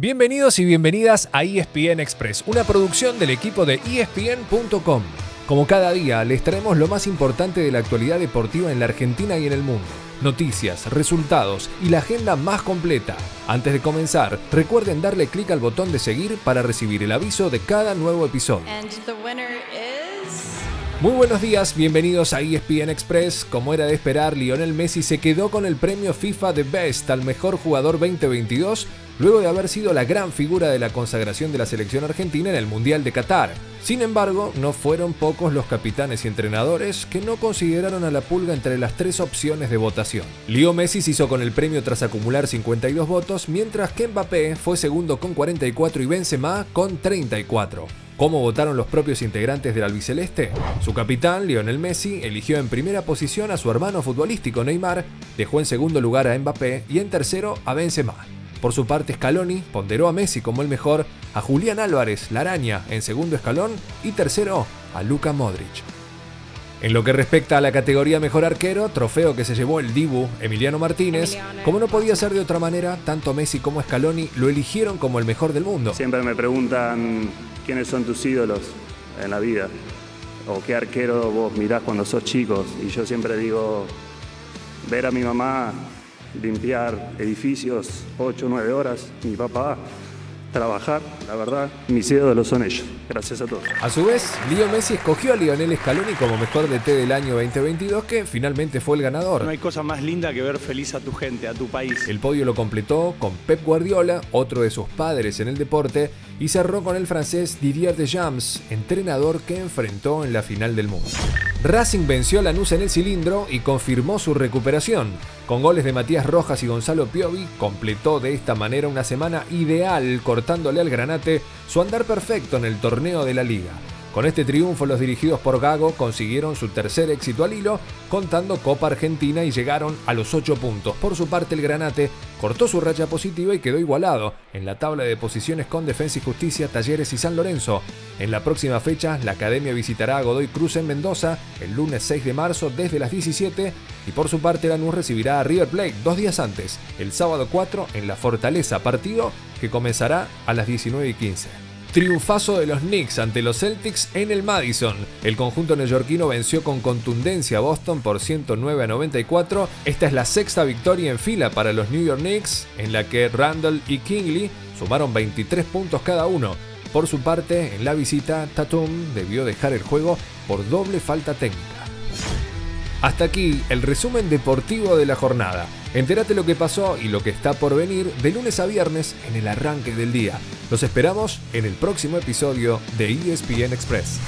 Bienvenidos y bienvenidas a ESPN Express, una producción del equipo de ESPN.com. Como cada día, les traemos lo más importante de la actualidad deportiva en la Argentina y en el mundo. Noticias, resultados y la agenda más completa. Antes de comenzar, recuerden darle clic al botón de seguir para recibir el aviso de cada nuevo episodio. Muy buenos días, bienvenidos a ESPN Express. Como era de esperar, Lionel Messi se quedó con el premio FIFA de Best al mejor jugador 2022 luego de haber sido la gran figura de la consagración de la selección argentina en el Mundial de Qatar. Sin embargo, no fueron pocos los capitanes y entrenadores que no consideraron a la pulga entre las tres opciones de votación. Leo Messi se hizo con el premio tras acumular 52 votos, mientras que Mbappé fue segundo con 44 y Benzema con 34. ¿Cómo votaron los propios integrantes del albiceleste? Su capitán, Lionel Messi, eligió en primera posición a su hermano futbolístico Neymar, dejó en segundo lugar a Mbappé y en tercero a Benzema. Por su parte, Scaloni ponderó a Messi como el mejor, a Julián Álvarez, la araña, en segundo escalón y tercero a Luka Modric. En lo que respecta a la categoría Mejor Arquero, trofeo que se llevó el Dibu Emiliano Martínez, Emiliano. como no podía ser de otra manera, tanto Messi como Scaloni lo eligieron como el mejor del mundo. Siempre me preguntan quiénes son tus ídolos en la vida o qué arquero vos mirás cuando sos chicos. Y yo siempre digo, ver a mi mamá limpiar edificios 8 o 9 horas, mi papá trabajar, la verdad, mis ídolos son ellos. Gracias a todos. A su vez, Leo Messi escogió a Lionel Scaloni como mejor DT del año 2022, que finalmente fue el ganador. No hay cosa más linda que ver feliz a tu gente, a tu país. El podio lo completó con Pep Guardiola, otro de sus padres en el deporte, y cerró con el francés Didier Deschamps, entrenador que enfrentó en la final del mundo. Racing venció a Lanús en el cilindro y confirmó su recuperación. Con goles de Matías Rojas y Gonzalo Piovi, completó de esta manera una semana ideal, cortándole al Granate su andar perfecto en el torneo de la liga. Con este triunfo, los dirigidos por Gago consiguieron su tercer éxito al hilo, contando Copa Argentina y llegaron a los 8 puntos. Por su parte, el Granate cortó su racha positiva y quedó igualado en la tabla de posiciones con Defensa y Justicia, Talleres y San Lorenzo. En la próxima fecha, la Academia visitará a Godoy Cruz en Mendoza el lunes 6 de marzo desde las 17 y por su parte Lanús recibirá a River Plate dos días antes, el sábado 4 en la Fortaleza, partido que comenzará a las 19 y 15. Triunfazo de los Knicks ante los Celtics en el Madison. El conjunto neoyorquino venció con contundencia a Boston por 109 a 94. Esta es la sexta victoria en fila para los New York Knicks, en la que Randall y Kingley sumaron 23 puntos cada uno. Por su parte, en la visita, Tatum debió dejar el juego por doble falta técnica. Hasta aquí el resumen deportivo de la jornada. Entérate lo que pasó y lo que está por venir de lunes a viernes en el arranque del día. Los esperamos en el próximo episodio de ESPN Express.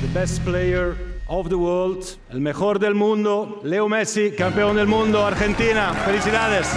The best player of the world, el mejor del mundo, Leo Messi, campeón del mundo, Argentina. Felicidades.